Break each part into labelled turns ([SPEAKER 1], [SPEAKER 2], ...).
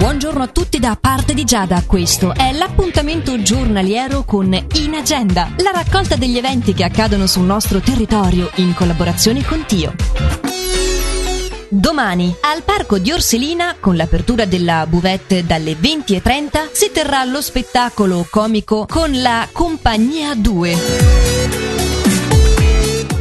[SPEAKER 1] Buongiorno a tutti da parte di Giada, questo è l'appuntamento giornaliero con In Agenda, la raccolta degli eventi che accadono sul nostro territorio in collaborazione con Tio. Domani, al parco di Orselina, con l'apertura della buvette dalle 20.30, si terrà lo spettacolo comico con la Compagnia 2.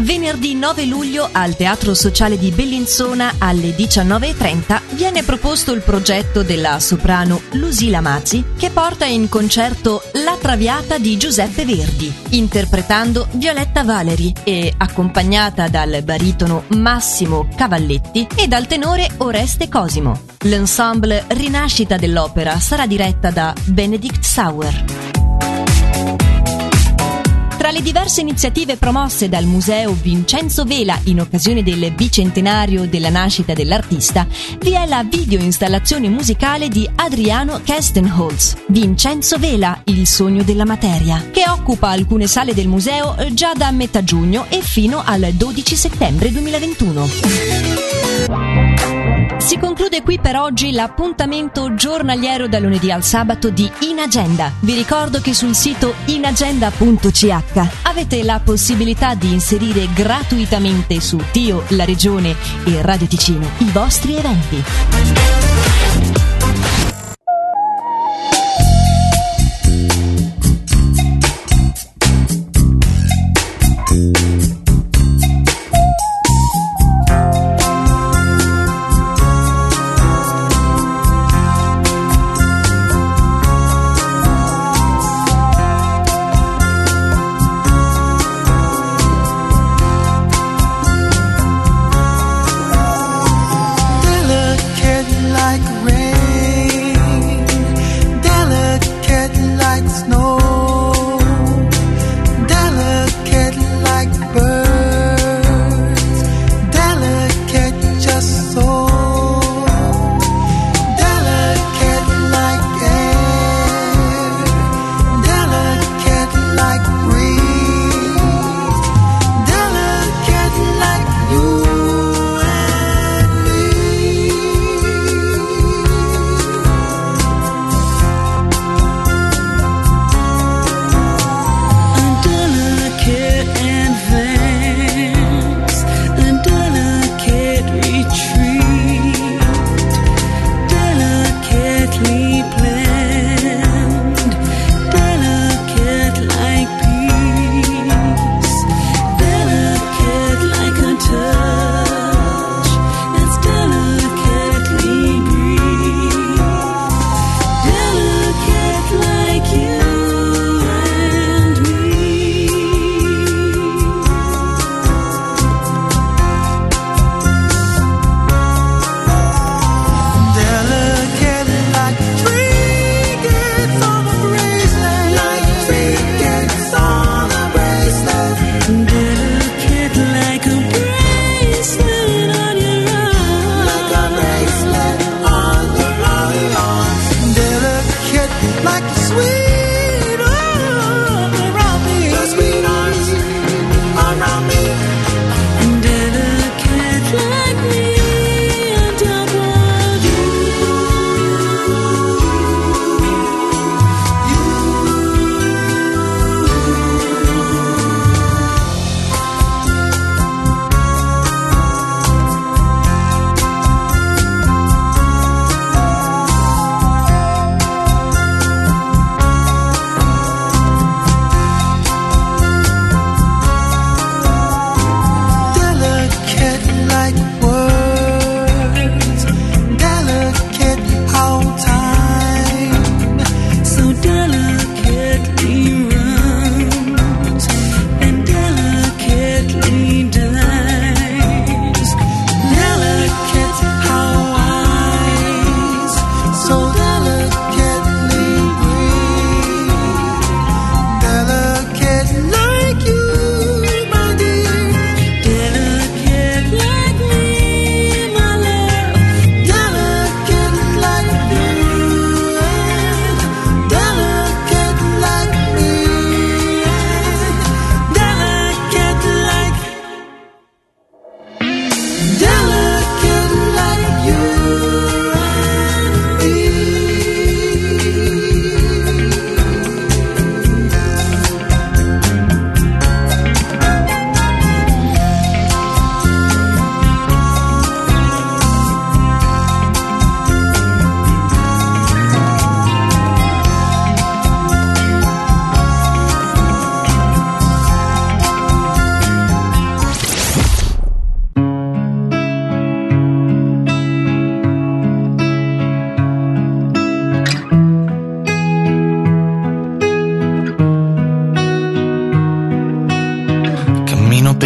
[SPEAKER 1] Venerdì 9 luglio al Teatro Sociale di Bellinzona alle 19.30 viene proposto il progetto della soprano Lucila Mazzi che porta in concerto La Traviata di Giuseppe Verdi, interpretando Violetta Valeri e accompagnata dal baritono Massimo Cavalletti e dal tenore Oreste Cosimo. L'ensemble Rinascita dell'opera sarà diretta da Benedict Sauer. Tra le diverse iniziative promosse dal Museo Vincenzo Vela in occasione del bicentenario della nascita dell'artista, vi è la videoinstallazione musicale di Adriano Kestenholz, Vincenzo Vela, il sogno della materia, che occupa alcune sale del museo già da metà giugno e fino al 12 settembre 2021. Si conclude qui per oggi l'appuntamento giornaliero da lunedì al sabato di In Agenda. Vi ricordo che sul sito inagenda.ch avete la possibilità di inserire gratuitamente su Tio, la Regione e Radio Ticino i vostri eventi.